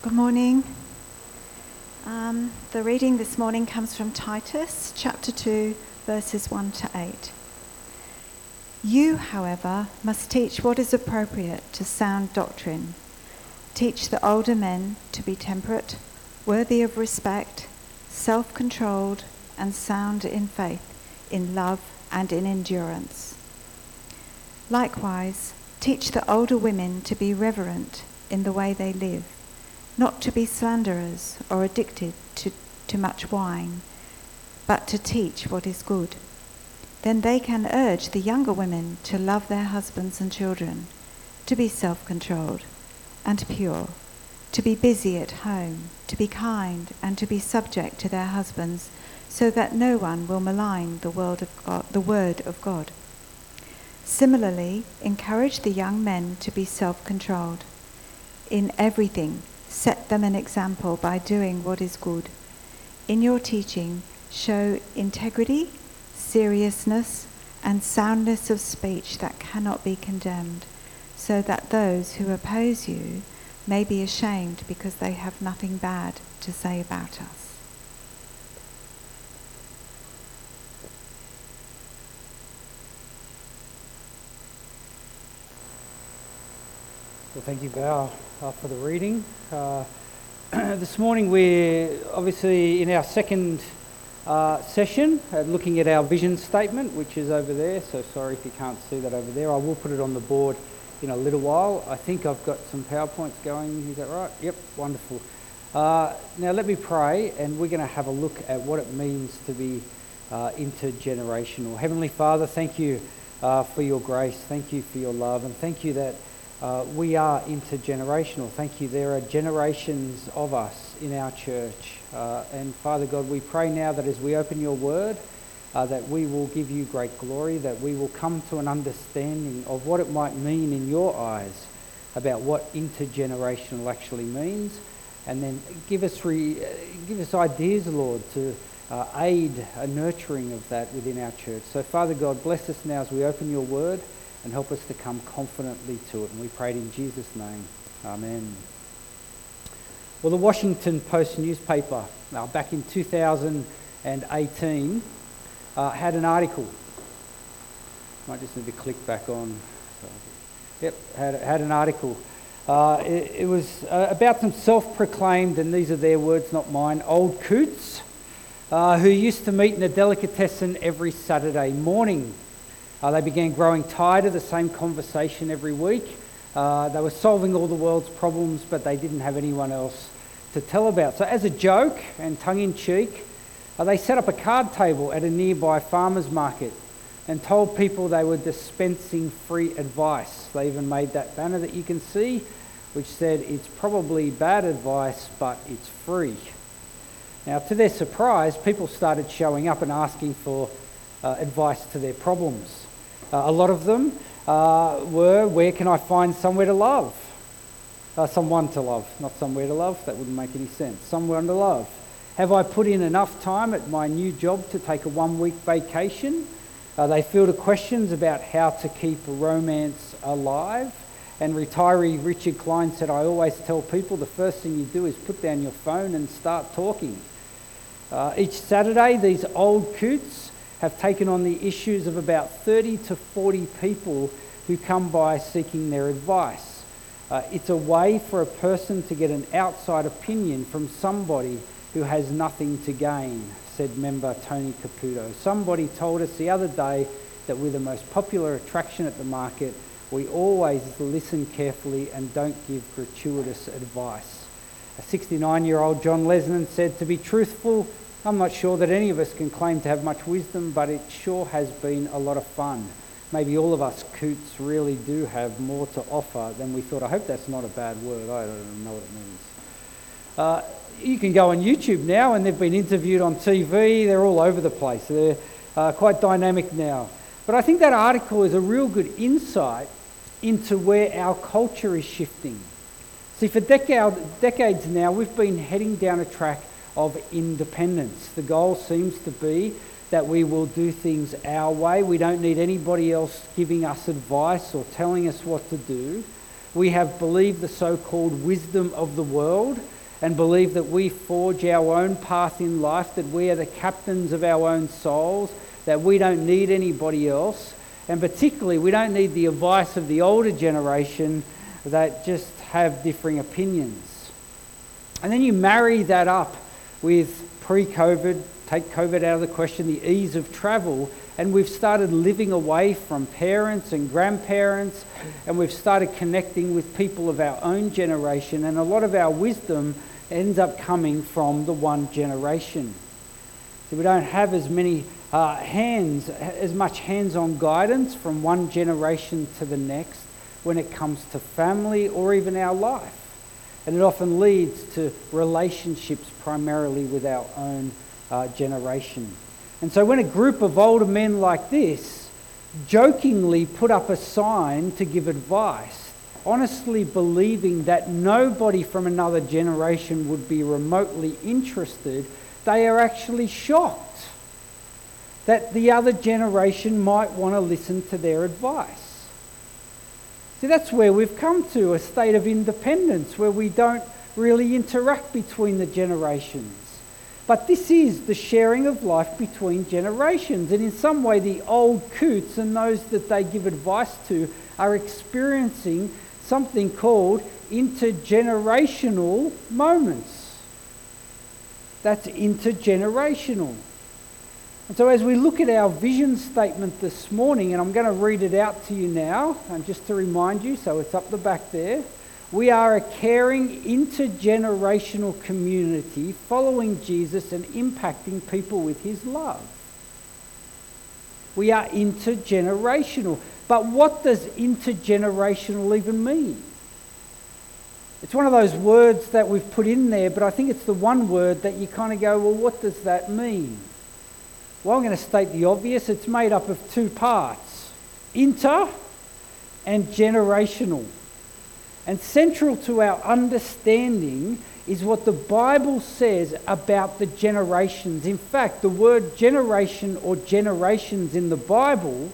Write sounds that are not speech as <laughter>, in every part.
Good morning. Um, the reading this morning comes from Titus chapter 2, verses 1 to 8. You, however, must teach what is appropriate to sound doctrine. Teach the older men to be temperate, worthy of respect, self controlled, and sound in faith, in love, and in endurance. Likewise, teach the older women to be reverent in the way they live not to be slanderers or addicted to too much wine, but to teach what is good. Then they can urge the younger women to love their husbands and children, to be self controlled and pure, to be busy at home, to be kind, and to be subject to their husbands, so that no one will malign the, word of God, the word of God. Similarly, encourage the young men to be self controlled. In everything, Set them an example by doing what is good. In your teaching, show integrity, seriousness, and soundness of speech that cannot be condemned, so that those who oppose you may be ashamed because they have nothing bad to say about us. Well, thank you, Val, uh, for the reading. Uh, <clears throat> this morning we're obviously in our second uh, session uh, looking at our vision statement, which is over there. So sorry if you can't see that over there. I will put it on the board in a little while. I think I've got some PowerPoints going. Is that right? Yep, wonderful. Uh, now let me pray, and we're going to have a look at what it means to be uh, intergenerational. Heavenly Father, thank you for your grace. Thank you for your love, and thank you that uh, we are intergenerational. Thank you. There are generations of us in our church. Uh, and Father God, we pray now that as we open your word, uh, that we will give you great glory, that we will come to an understanding of what it might mean in your eyes about what intergenerational actually means. And then give us, re- give us ideas, Lord, to uh, aid a nurturing of that within our church. So, Father God, bless us now as we open your word and help us to come confidently to it. And we pray it in Jesus' name. Amen. Well, the Washington Post newspaper, uh, back in 2018, uh, had an article. Might just need to click back on. Yep, had, had an article. Uh, it, it, was uh, about some self proclaimed, and these are their words, not mine, old coots uh, who used to meet in a delicatessen every Saturday morning. Uh, they began growing tired of the same conversation every week. Uh, they were solving all the world's problems, but they didn't have anyone else to tell about. So, as a joke and tongue in cheek, uh, they set up a card table at a nearby farmer's market and told people they were dispensing free advice. They even made that banner that you can see, which said, It's probably bad advice, but it's free. Now, to their surprise, people started showing up and asking for uh, advice to their problems. Uh, a lot of them uh, were, where can I find somewhere to love? Uh, someone to love, not somewhere to love, that wouldn't make any sense. Someone to love. Have I put in enough time at my new job to take a one week vacation? Uh, they fielded questions about how to keep romance alive. And retiree Richard Klein said, I always tell people the first thing you do is put down your phone and start talking. Uh, each Saturday, these old coots have taken on the issues of about 30 to 40 people who come by seeking their advice. Uh, it's a way for a person to get an outside opinion from somebody who has nothing to gain, said member Tony Caputo. Somebody told us the other day that we're the most popular attraction at the market. We always listen carefully and don't give gratuitous advice. A 69 year old John Lesnan said, To be truthful, I'm not sure that any of us can claim to have much wisdom, but it sure has been a lot of fun. Maybe all of us coots really do have more to offer than we thought. I hope that's not a bad word. I don't know what it means. Uh, you can go on YouTube now, and they've been interviewed on TV. They're all over the place. They're uh, quite dynamic now. But I think that article is a real good insight into where our culture is shifting. See, for decade, decades now, we've been heading down a track of independence. The goal seems to be that we will do things our way. We don't need anybody else giving us advice or telling us what to do. we have believed the so called wisdom of the world and believe that we forge our own path in life, that we are the captains of our own souls, that we don't need anybody else, and particularly we don't need the advice of the older generation that just have differing opinions. And then you marry that up with pre COVID, take COVID out of the question, the ease of travel, and we've started living away from parents and grandparents, and we've started connecting with people of our own generation, and a lot of our wisdom ends up coming from the one generation. So we don't have as many uh, hands, as much hands on guidance from one generation to the next when it comes to family or even our life. And it often leads to relationships primarily with our own uh, generation. And so when a group of older men like this jokingly put up a sign to give advice, honestly believing that nobody from another generation would be remotely interested, they are actually shocked that the other generation might want to listen to their advice. See, that's where we've come to a state of independence where we don't really interact between the generations. But this is the sharing of life between generations. And in some way, the old coots and those that they give advice to are experiencing something called intergenerational moments. That's intergenerational. And so, as we look at our vision statement this morning, and I'm going to read it out to you now, and just to remind you, so it's up the back there. We are a caring, intergenerational community following Jesus and impacting people with his love. We are intergenerational. But what does intergenerational even mean? It's one of those words that we've put in there, but I think it's the one word that you kind of go, well, what does that mean? Well, I'm going to state the obvious. It's made up of two parts inter and generational. And central to our understanding is what the Bible says about the generations. In fact, the word generation or generations in the Bible,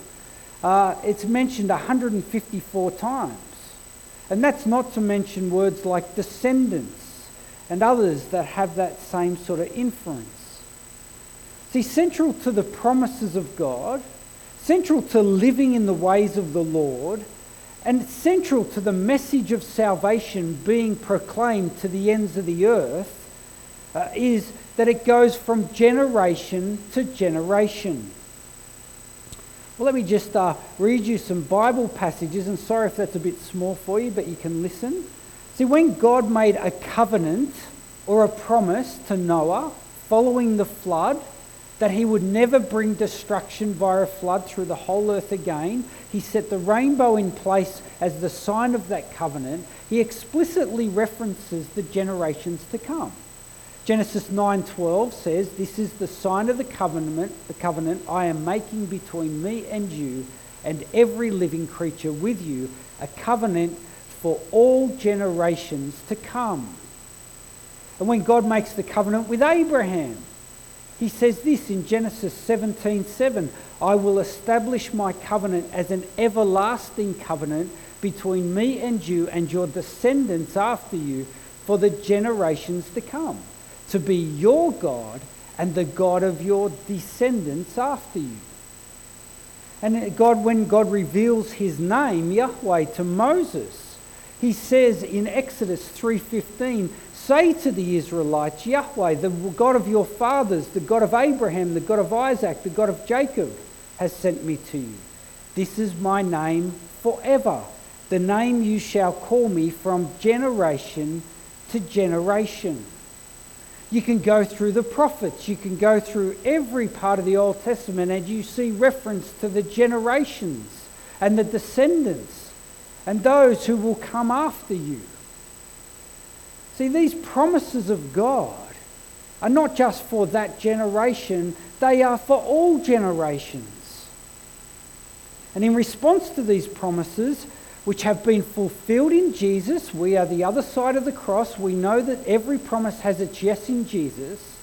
uh, it's mentioned 154 times. And that's not to mention words like descendants and others that have that same sort of inference. See, central to the promises of God, central to living in the ways of the Lord, and central to the message of salvation being proclaimed to the ends of the earth uh, is that it goes from generation to generation. Well, let me just uh, read you some Bible passages, and sorry if that's a bit small for you, but you can listen. See, when God made a covenant or a promise to Noah following the flood, that he would never bring destruction via a flood through the whole earth again. He set the rainbow in place as the sign of that covenant. He explicitly references the generations to come. Genesis 9:12 says, "This is the sign of the covenant, the covenant I am making between me and you and every living creature with you, a covenant for all generations to come." And when God makes the covenant with Abraham, he says this in Genesis 17 7 I will establish my covenant as an everlasting covenant between me and you and your descendants after you for the generations to come, to be your God and the God of your descendants after you. And God, when God reveals his name, Yahweh, to Moses, he says in Exodus 3:15, Say to the Israelites, Yahweh, the God of your fathers, the God of Abraham, the God of Isaac, the God of Jacob, has sent me to you. This is my name forever, the name you shall call me from generation to generation. You can go through the prophets, you can go through every part of the Old Testament, and you see reference to the generations and the descendants and those who will come after you. See, these promises of God are not just for that generation, they are for all generations. And in response to these promises, which have been fulfilled in Jesus, we are the other side of the cross. We know that every promise has its yes in Jesus.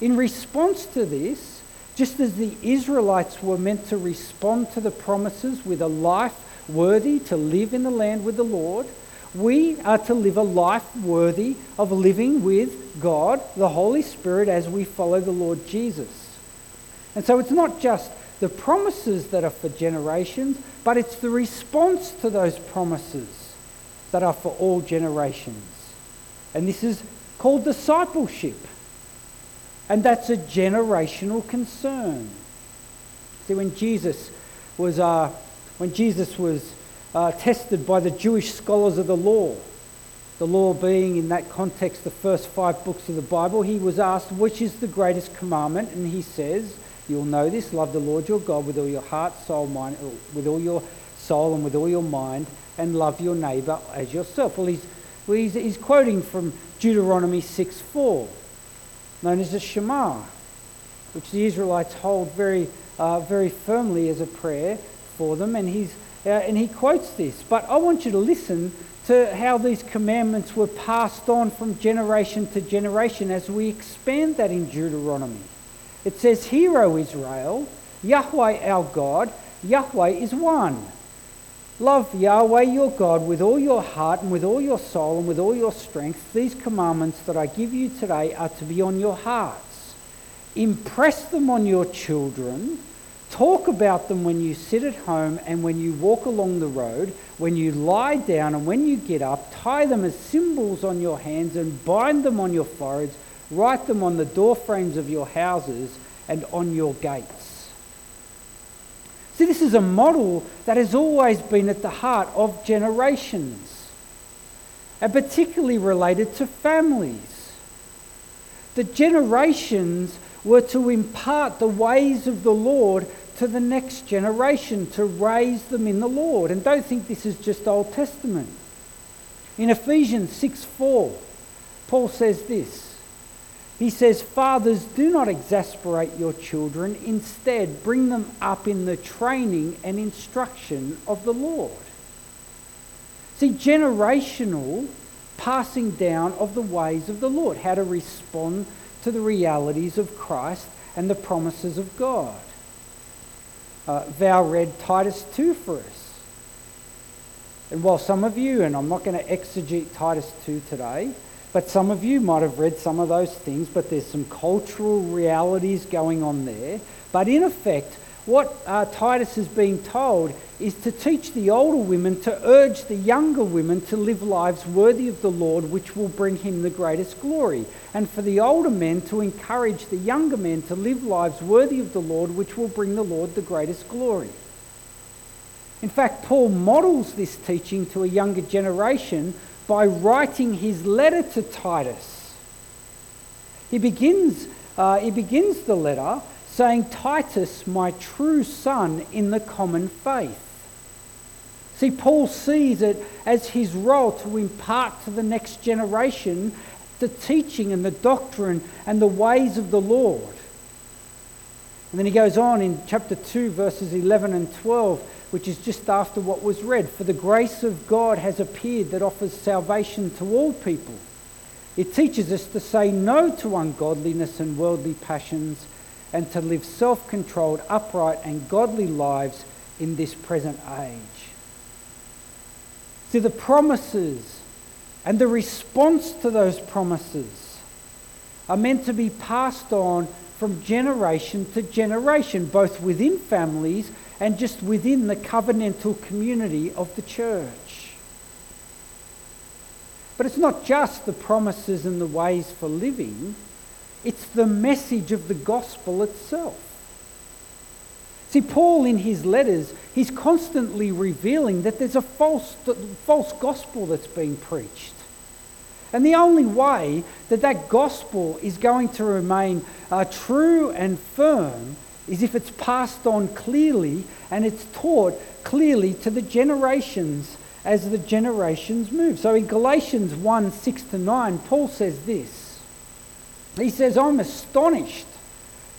In response to this, just as the Israelites were meant to respond to the promises with a life worthy to live in the land with the Lord, we are to live a life worthy of living with God, the Holy Spirit, as we follow the Lord Jesus. And so it's not just the promises that are for generations, but it's the response to those promises that are for all generations. And this is called discipleship. And that's a generational concern. See, when Jesus was, uh, when Jesus was uh, tested by the Jewish scholars of the law, the law being in that context the first five books of the Bible, he was asked, which is the greatest commandment? And he says, You'll know this love the Lord your God with all your heart, soul, mind, uh, with all your soul and with all your mind, and love your neighbour as yourself. Well, he's, well, he's, he's quoting from Deuteronomy 6 4, known as the Shema, which the Israelites hold very, uh, very firmly as a prayer for them. And, he's, uh, and he quotes this. But I want you to listen to how these commandments were passed on from generation to generation as we expand that in Deuteronomy. It says, Hear, O Israel, Yahweh our God, Yahweh is one. Love Yahweh your God with all your heart and with all your soul and with all your strength. These commandments that I give you today are to be on your hearts. Impress them on your children. Talk about them when you sit at home and when you walk along the road, when you lie down and when you get up. Tie them as symbols on your hands and bind them on your foreheads Write them on the door frames of your houses and on your gates. See, this is a model that has always been at the heart of generations, and particularly related to families. The generations were to impart the ways of the Lord to the next generation, to raise them in the Lord. And don't think this is just Old Testament. In Ephesians 6 4, Paul says this he says, Fathers, do not exasperate your children. Instead, bring them up in the training and instruction of the Lord. See, generational passing down of the ways of the Lord, how to respond to the realities of Christ and the promises of God. Uh, Val read Titus 2 for us. And while some of you, and I'm not going to exegete Titus 2 today, but some of you might have read some of those things, but there's some cultural realities going on there. But in effect, what uh, Titus is being told is to teach the older women to urge the younger women to live lives worthy of the Lord, which will bring him the greatest glory. And for the older men to encourage the younger men to live lives worthy of the Lord, which will bring the Lord the greatest glory. In fact, Paul models this teaching to a younger generation by writing his letter to Titus. He begins, uh, he begins the letter saying, Titus, my true son in the common faith. See, Paul sees it as his role to impart to the next generation the teaching and the doctrine and the ways of the Lord. And then he goes on in chapter 2, verses 11 and 12 which is just after what was read. For the grace of God has appeared that offers salvation to all people. It teaches us to say no to ungodliness and worldly passions and to live self controlled, upright, and godly lives in this present age. See, the promises and the response to those promises are meant to be passed on from generation to generation, both within families and just within the covenantal community of the church. But it's not just the promises and the ways for living, it's the message of the gospel itself. See, Paul in his letters, he's constantly revealing that there's a false, false gospel that's being preached. And the only way that that gospel is going to remain uh, true and firm is if it's passed on clearly and it's taught clearly to the generations as the generations move. So in Galatians 1 6 to 9, Paul says this. He says, I'm astonished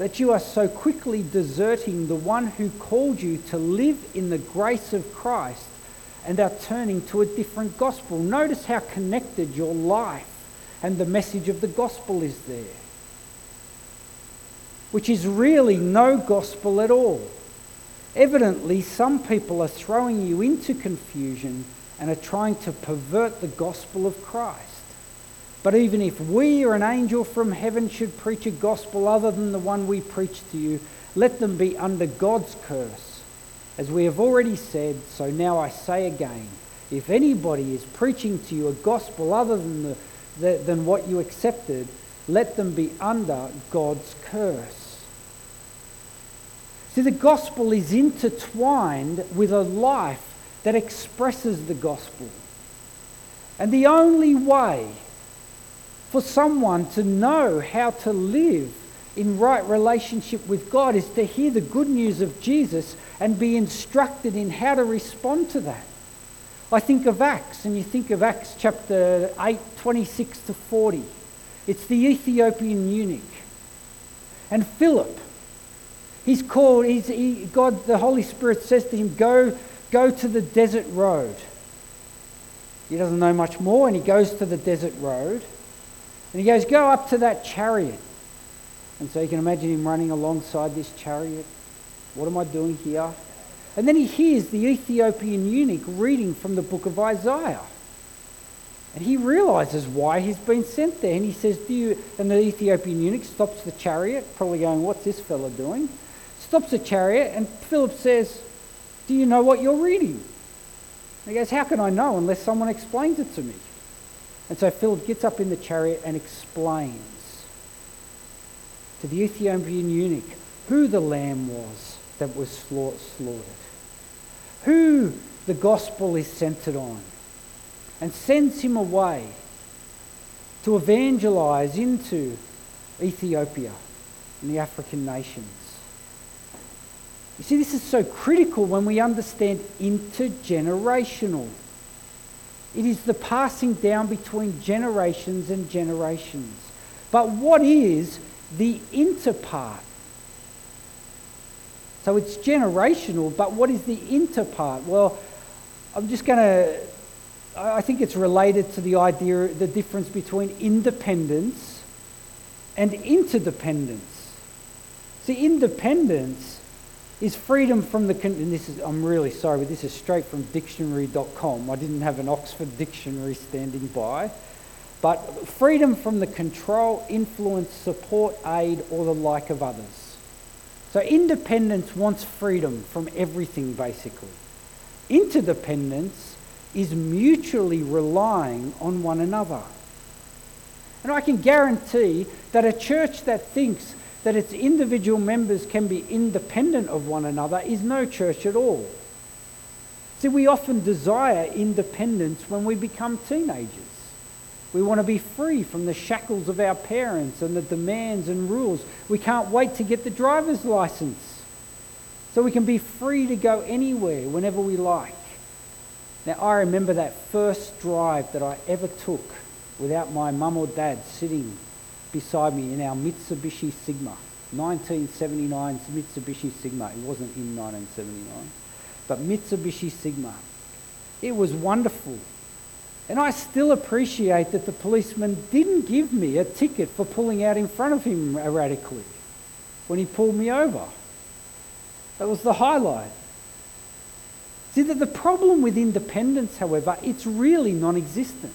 that you are so quickly deserting the one who called you to live in the grace of Christ and are turning to a different gospel. Notice how connected your life and the message of the gospel is there which is really no gospel at all. Evidently, some people are throwing you into confusion and are trying to pervert the gospel of Christ. But even if we or an angel from heaven should preach a gospel other than the one we preach to you, let them be under God's curse. As we have already said, so now I say again if anybody is preaching to you a gospel other than, the, the, than what you accepted, let them be under God's curse. See, the gospel is intertwined with a life that expresses the gospel. And the only way for someone to know how to live in right relationship with God is to hear the good news of Jesus and be instructed in how to respond to that. I think of Acts, and you think of Acts chapter 8, 26 to 40. It's the Ethiopian eunuch. And Philip, he's called, he's, he, God, the Holy Spirit says to him, go, go to the desert road. He doesn't know much more, and he goes to the desert road. And he goes, Go up to that chariot. And so you can imagine him running alongside this chariot. What am I doing here? And then he hears the Ethiopian eunuch reading from the book of Isaiah. And he realizes why he's been sent there. And he says, Do you and the Ethiopian eunuch stops the chariot, probably going, What's this fella doing? Stops the chariot, and Philip says, Do you know what you're reading? And he goes, How can I know unless someone explains it to me? And so Philip gets up in the chariot and explains to the Ethiopian eunuch who the lamb was that was slaughtered, who the gospel is centered on, and sends him away to evangelize into Ethiopia and the African nations. You see, this is so critical when we understand intergenerational. It is the passing down between generations and generations. But what is the interpart? So it's generational, but what is the interpart? Well, I'm just going to, I think it's related to the idea, the difference between independence and interdependence. See, independence is freedom from the, and this is, I'm really sorry, but this is straight from dictionary.com. I didn't have an Oxford dictionary standing by. But freedom from the control, influence, support, aid, or the like of others. So independence wants freedom from everything, basically. Interdependence is mutually relying on one another. And I can guarantee that a church that thinks that its individual members can be independent of one another is no church at all. See, we often desire independence when we become teenagers. We want to be free from the shackles of our parents and the demands and rules. We can't wait to get the driver's license so we can be free to go anywhere whenever we like. Now, I remember that first drive that I ever took without my mum or dad sitting beside me in our Mitsubishi Sigma, 1979 Mitsubishi Sigma. It wasn't in 1979, but Mitsubishi Sigma. It was wonderful. And I still appreciate that the policeman didn't give me a ticket for pulling out in front of him erratically when he pulled me over. That was the highlight. See, that the problem with independence, however, it's really non existent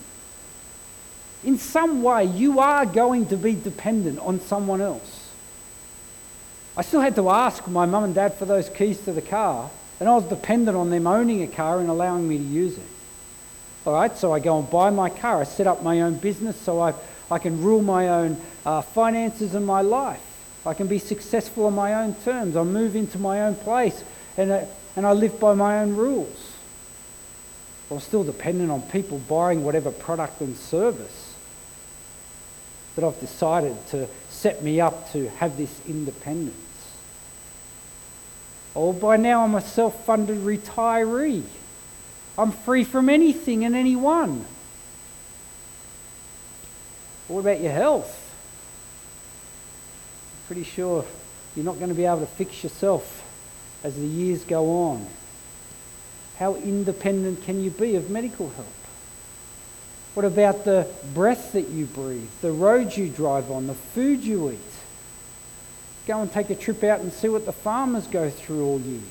in some way, you are going to be dependent on someone else. I still had to ask my mum and dad for those keys to the car, and I was dependent on them owning a car and allowing me to use it. All right, so I go and buy my car. I set up my own business so I, I can rule my own uh, finances and my life. I can be successful on my own terms. I move into my own place and, uh, and I live by my own rules. I'm still dependent on people buying whatever product and service that I've decided to set me up to have this independence. Oh, by now I'm a self funded retiree. I'm free from anything and anyone. What about your health? I'm pretty sure you're not going to be able to fix yourself as the years go on. How independent can you be of medical help? What about the breath that you breathe, the roads you drive on, the food you eat? Go and take a trip out and see what the farmers go through all year,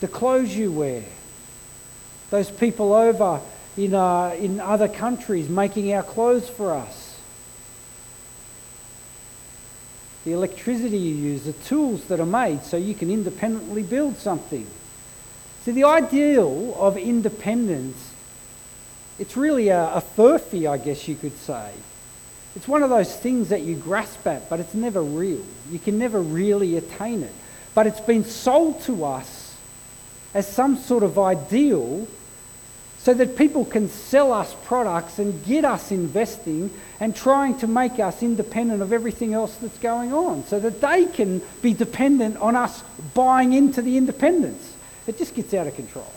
the clothes you wear. those people over in, uh, in other countries making our clothes for us, the electricity you use, the tools that are made so you can independently build something. See, the ideal of independence, it's really a, a furphy, I guess you could say. It's one of those things that you grasp at, but it's never real. You can never really attain it. But it's been sold to us as some sort of ideal so that people can sell us products and get us investing and trying to make us independent of everything else that's going on so that they can be dependent on us buying into the independence. It just gets out of control.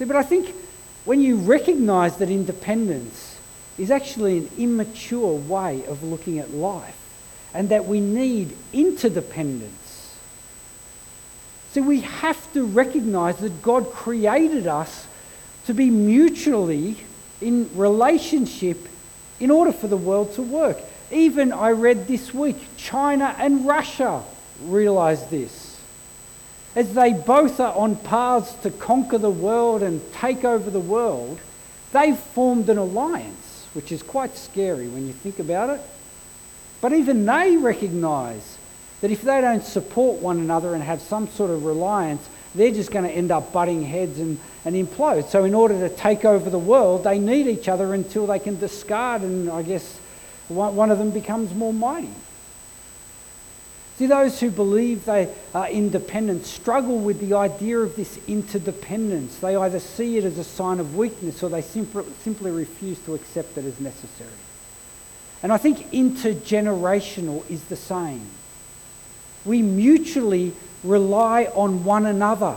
See, but I think when you recognize that independence is actually an immature way of looking at life and that we need interdependence so we have to recognize that God created us to be mutually in relationship in order for the world to work. Even I read this week, China and Russia realize this. As they both are on paths to conquer the world and take over the world, they've formed an alliance, which is quite scary when you think about it. But even they recognize that if they don't support one another and have some sort of reliance, they're just going to end up butting heads and, and implode. So, in order to take over the world, they need each other until they can discard, and I guess one, one of them becomes more mighty. See, those who believe they are independent struggle with the idea of this interdependence. They either see it as a sign of weakness or they simply, simply refuse to accept it as necessary. And I think intergenerational is the same we mutually rely on one another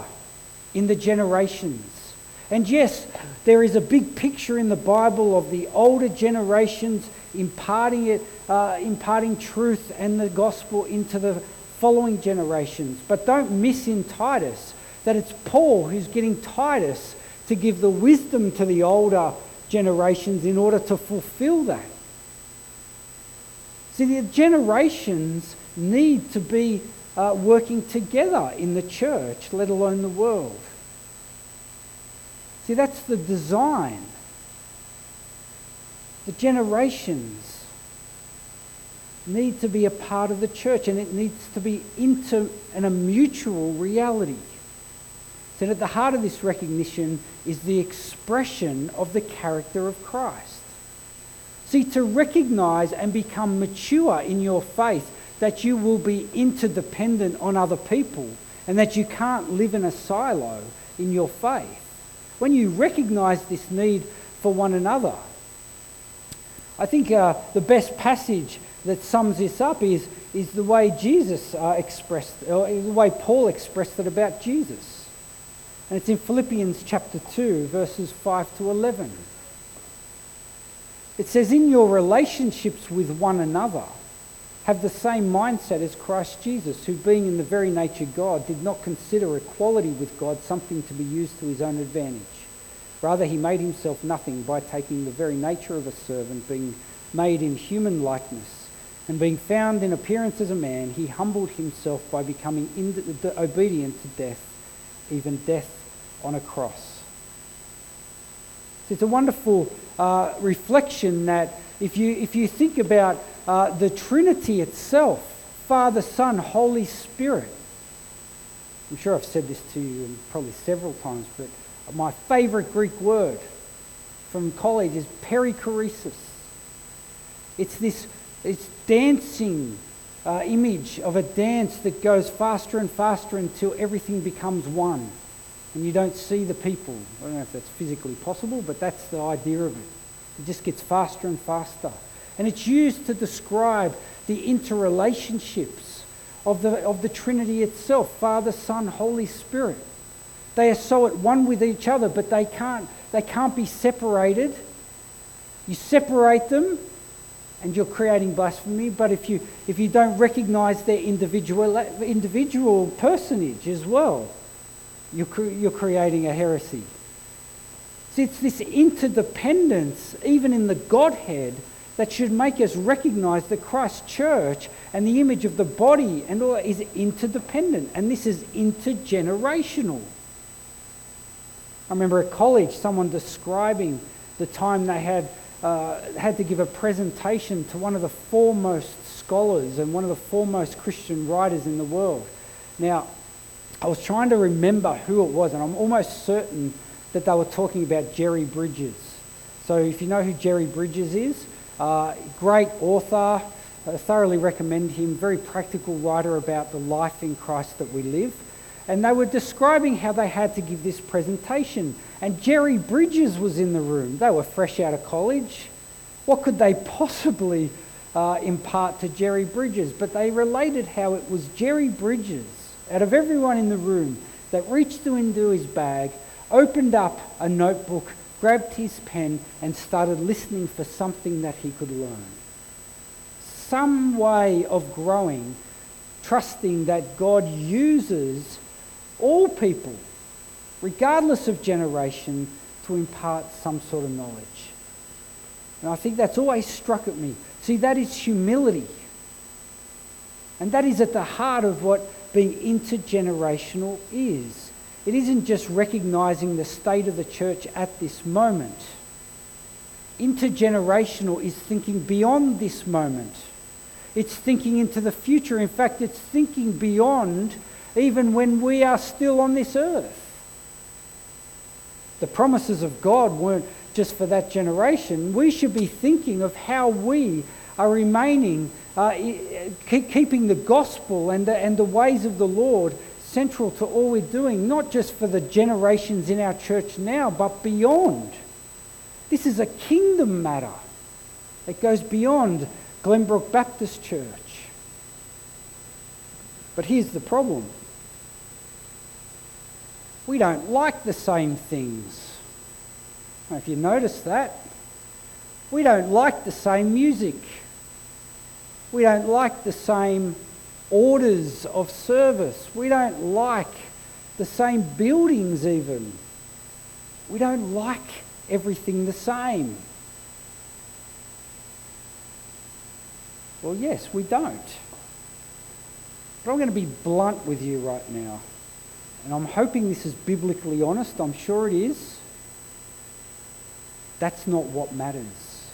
in the generations. And yes, there is a big picture in the Bible of the older generations imparting it, uh, imparting truth and the gospel into the following generations. But don't miss in Titus that it's Paul who's getting Titus to give the wisdom to the older generations in order to fulfill that. See, the generations need to be uh, working together in the church, let alone the world. See, that's the design. The generations need to be a part of the church and it needs to be into and a mutual reality. So, at the heart of this recognition is the expression of the character of Christ. See, to recognize and become mature in your faith that you will be interdependent on other people and that you can't live in a silo in your faith. When you recognize this need for one another, I think uh, the best passage that sums this up is, is the way Jesus uh, expressed, or the way Paul expressed it about Jesus. And it's in Philippians chapter 2, verses 5 to 11. It says, In your relationships with one another, have the same mindset as Christ Jesus, who, being in the very nature God, did not consider equality with God something to be used to his own advantage. Rather, he made himself nothing by taking the very nature of a servant, being made in human likeness. And being found in appearance as a man, he humbled himself by becoming obedient to death, even death on a cross. It's a wonderful uh, reflection that if you, if you think about uh, the Trinity itself Father, Son, Holy Spirit. I'm sure I've said this to you probably several times, but my favourite Greek word from college is perichoresis. It's this it's dancing uh, image of a dance that goes faster and faster until everything becomes one. And you don't see the people. I don't know if that's physically possible, but that's the idea of it. It just gets faster and faster. And it's used to describe the interrelationships of the, of the Trinity itself Father, Son, Holy Spirit. They are so at one with each other, but they can't, they can't be separated. You separate them, and you're creating blasphemy. But if you, if you don't recognize their individual, individual personage as well, you're, you're creating a heresy. See, it's this interdependence, even in the Godhead, that should make us recognize that Christ's church and the image of the body and all is interdependent, and this is intergenerational. I remember at college someone describing the time they had uh, had to give a presentation to one of the foremost scholars and one of the foremost Christian writers in the world. Now, I was trying to remember who it was, and I'm almost certain that they were talking about Jerry Bridges. So, if you know who Jerry Bridges is, uh, great author, I thoroughly recommend him, very practical writer about the life in Christ that we live. And they were describing how they had to give this presentation. And Jerry Bridges was in the room. They were fresh out of college. What could they possibly uh, impart to Jerry Bridges? But they related how it was Jerry Bridges, out of everyone in the room, that reached into his bag, opened up a notebook, grabbed his pen, and started listening for something that he could learn. Some way of growing, trusting that God uses all people, regardless of generation, to impart some sort of knowledge. And I think that's always struck at me. See, that is humility. And that is at the heart of what being intergenerational is. It isn't just recognizing the state of the church at this moment. Intergenerational is thinking beyond this moment. It's thinking into the future. In fact, it's thinking beyond even when we are still on this earth. The promises of God weren't just for that generation. We should be thinking of how we are remaining, uh, keeping the gospel and the, and the ways of the Lord central to all we're doing, not just for the generations in our church now, but beyond. This is a kingdom matter that goes beyond Glenbrook Baptist Church. But here's the problem we don't like the same things. If you notice that, we don't like the same music. We don't like the same orders of service. We don't like the same buildings, even. We don't like everything the same. Well, yes, we don't. But I'm going to be blunt with you right now. And I'm hoping this is biblically honest. I'm sure it is. That's not what matters.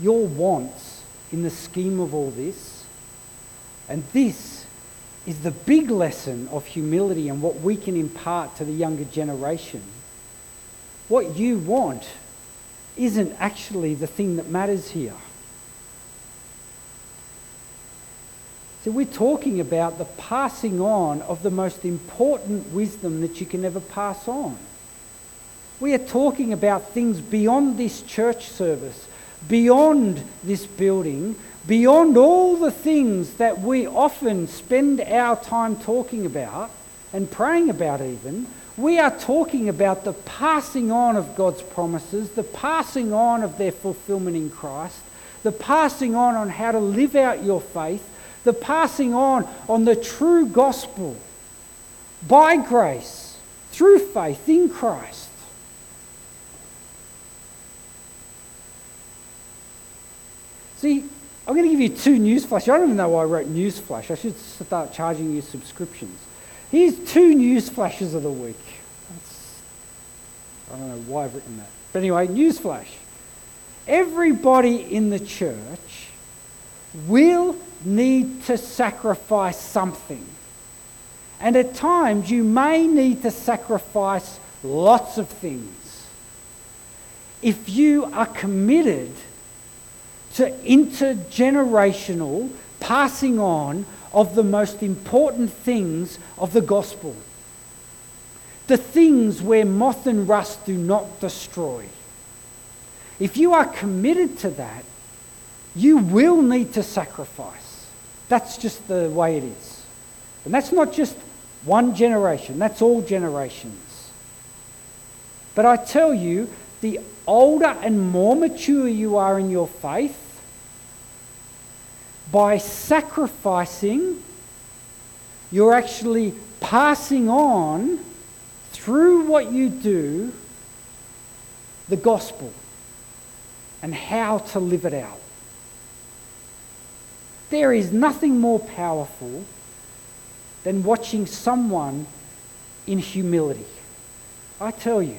Your wants in the scheme of all this, and this is the big lesson of humility and what we can impart to the younger generation. What you want isn't actually the thing that matters here. So we're talking about the passing on of the most important wisdom that you can ever pass on. We are talking about things beyond this church service, beyond this building, beyond all the things that we often spend our time talking about and praying about, even. We are talking about the passing on of God's promises, the passing on of their fulfillment in Christ, the passing on on how to live out your faith, the passing on on the true gospel by grace through faith in Christ. See, I'm going to give you two news flashes. I don't even know why I wrote newsflash. I should start charging you subscriptions. Here's two news flashes of the week. That's, I don't know why I've written that. But anyway, newsflash. Everybody in the church will need to sacrifice something. And at times, you may need to sacrifice lots of things. If you are committed to intergenerational passing on of the most important things of the gospel, the things where moth and rust do not destroy. If you are committed to that, you will need to sacrifice. That's just the way it is. And that's not just one generation, that's all generations. But I tell you, the older and more mature you are in your faith, by sacrificing, you're actually passing on through what you do the gospel. and how to live it out. There is nothing more powerful than watching someone in humility. I tell you,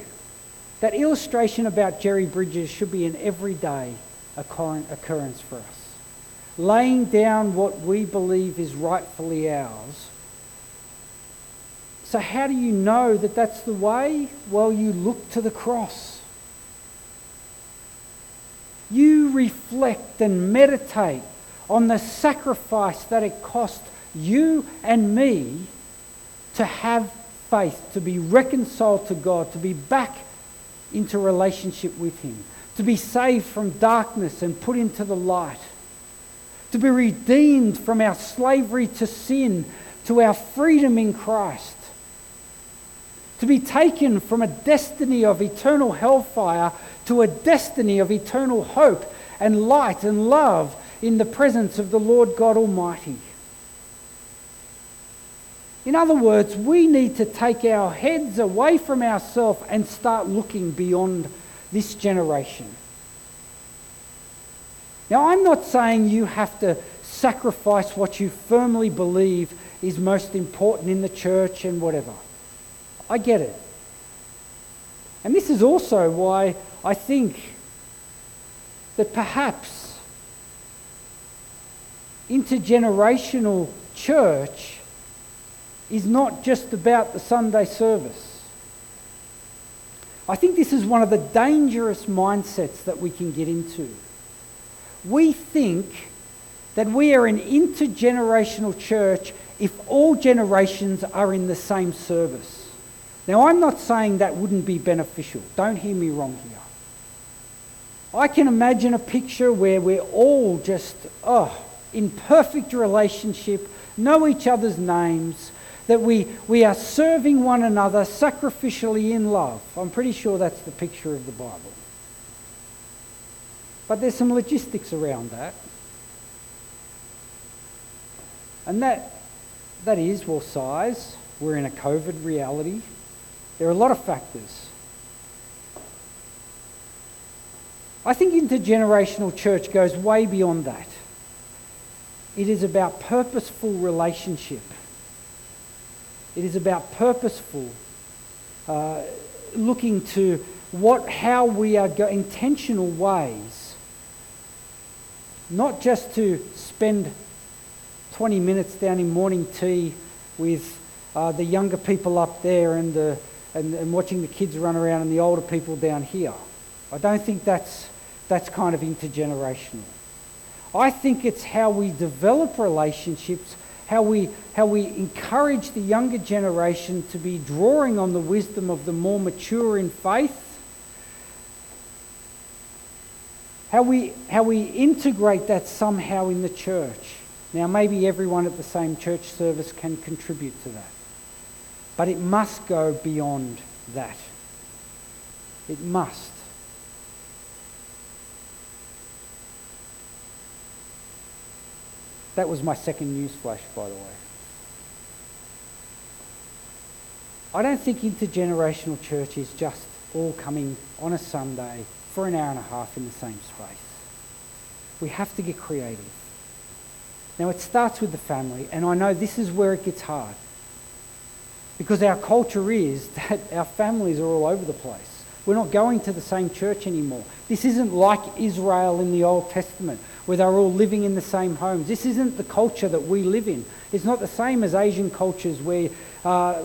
that illustration about Jerry Bridges should be an everyday occurrence for us. Laying down what we believe is rightfully ours. So, how do you know that that's the way? Well, you look to the cross. You reflect and meditate on the sacrifice that it cost you and me to have faith, to be reconciled to God, to be back into relationship with Him, to be saved from darkness and put into the light, to be redeemed from our slavery to sin to our freedom in Christ, to be taken from a destiny of eternal hellfire to a destiny of eternal hope and light and love in the presence of the Lord God Almighty. In other words, we need to take our heads away from ourselves and start looking beyond this generation. Now, I'm not saying you have to sacrifice what you firmly believe is most important in the church and whatever. I get it. And this is also why I think that perhaps intergenerational church is not just about the Sunday service. I think this is one of the dangerous mindsets that we can get into. We think that we are an intergenerational church if all generations are in the same service. Now, I'm not saying that wouldn't be beneficial. Don't hear me wrong here. I can imagine a picture where we're all just, oh, in perfect relationship, know each other's names, that we, we are serving one another sacrificially in love. I'm pretty sure that's the picture of the Bible. But there's some logistics around that. And that, that is, well, size. We're in a COVID reality. There are a lot of factors. I think intergenerational church goes way beyond that. It is about purposeful relationship. It is about purposeful, uh, looking to what, how we are go, intentional ways, not just to spend 20 minutes down in morning tea with uh, the younger people up there and, the, and, and watching the kids run around and the older people down here. I don't think that's, that's kind of intergenerational. I think it's how we develop relationships how we, how we encourage the younger generation to be drawing on the wisdom of the more mature in faith, how we, how we integrate that somehow in the church. Now, maybe everyone at the same church service can contribute to that, but it must go beyond that. It must. That was my second news flash, by the way. I don't think intergenerational church is just all coming on a Sunday for an hour and a half in the same space. We have to get creative. Now, it starts with the family, and I know this is where it gets hard. Because our culture is <laughs> that our families are all over the place. We're not going to the same church anymore. This isn't like Israel in the Old Testament where they're all living in the same homes. This isn't the culture that we live in. It's not the same as Asian cultures where, uh,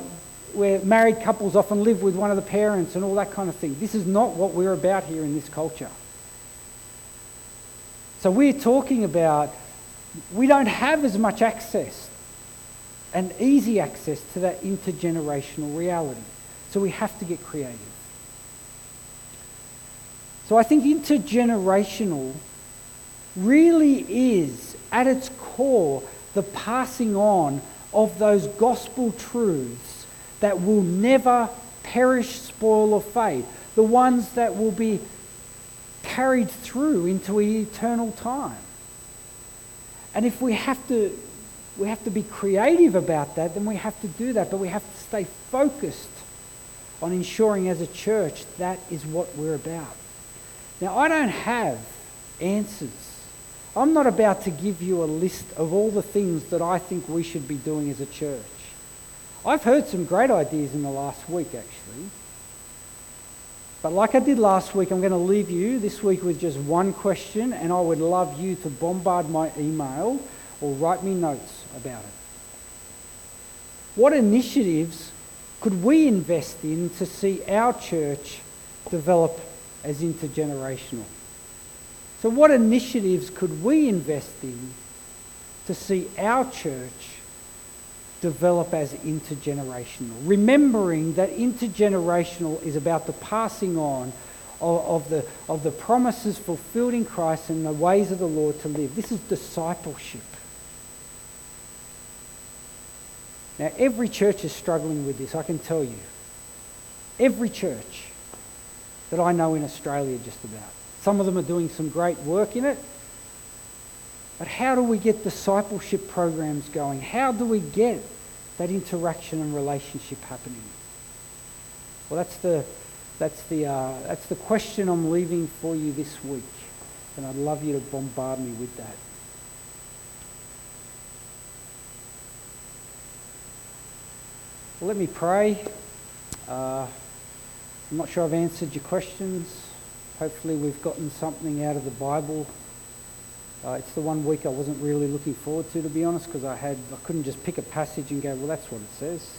where married couples often live with one of the parents and all that kind of thing. This is not what we're about here in this culture. So we're talking about we don't have as much access and easy access to that intergenerational reality. So we have to get creative. So I think intergenerational really is, at its core, the passing on of those gospel truths that will never perish, spoil, or fade. The ones that will be carried through into eternal time. And if we have to we have to be creative about that, then we have to do that. But we have to stay focused on ensuring as a church that is what we're about. Now, I don't have answers. I'm not about to give you a list of all the things that I think we should be doing as a church. I've heard some great ideas in the last week, actually. But like I did last week, I'm going to leave you this week with just one question, and I would love you to bombard my email or write me notes about it. What initiatives could we invest in to see our church develop as intergenerational? So, what initiatives could we invest in to see our church develop as intergenerational. Remembering that intergenerational is about the passing on of, of, the, of the promises fulfilled in Christ and the ways of the Lord to live. This is discipleship. Now, every church is struggling with this, I can tell you. Every church that I know in Australia, just about. Some of them are doing some great work in it. But how do we get discipleship programs going? How do we get that interaction and relationship happening? Well, that's the, that's the, uh, that's the question I'm leaving for you this week. And I'd love you to bombard me with that. Well, let me pray. Uh, I'm not sure I've answered your questions. Hopefully, we've gotten something out of the Bible uh, it's the one week I wasn't really looking forward to, to be honest, because I had I couldn't just pick a passage and go, well, that's what it says.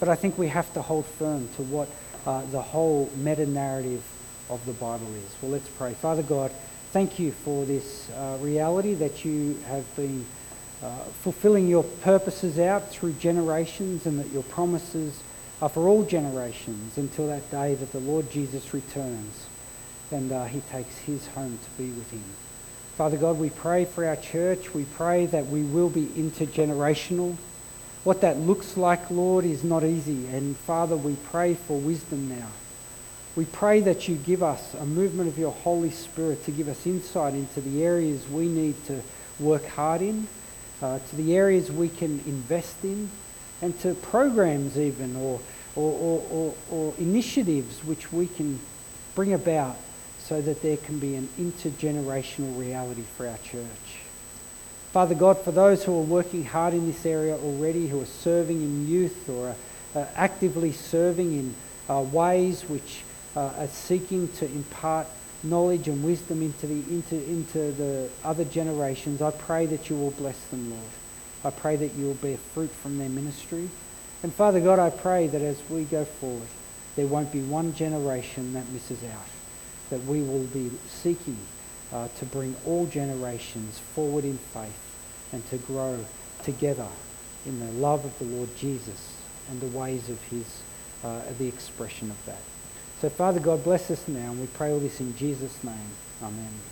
But I think we have to hold firm to what uh, the whole meta narrative of the Bible is. Well, let's pray. Father God, thank you for this uh, reality that you have been uh, fulfilling your purposes out through generations, and that your promises are for all generations until that day that the Lord Jesus returns and uh, he takes his home to be with him. Father God, we pray for our church. We pray that we will be intergenerational. What that looks like, Lord, is not easy. And Father, we pray for wisdom now. We pray that you give us a movement of your Holy Spirit to give us insight into the areas we need to work hard in, uh, to the areas we can invest in, and to programs even or, or, or, or, or initiatives which we can bring about so that there can be an intergenerational reality for our church. Father God, for those who are working hard in this area already, who are serving in youth or are actively serving in uh, ways which uh, are seeking to impart knowledge and wisdom into the, into, into the other generations, I pray that you will bless them, Lord. I pray that you will bear fruit from their ministry. And Father God, I pray that as we go forward, there won't be one generation that misses out that we will be seeking uh, to bring all generations forward in faith and to grow together in the love of the Lord Jesus and the ways of his, uh, the expression of that. So Father God, bless us now and we pray all this in Jesus' name. Amen.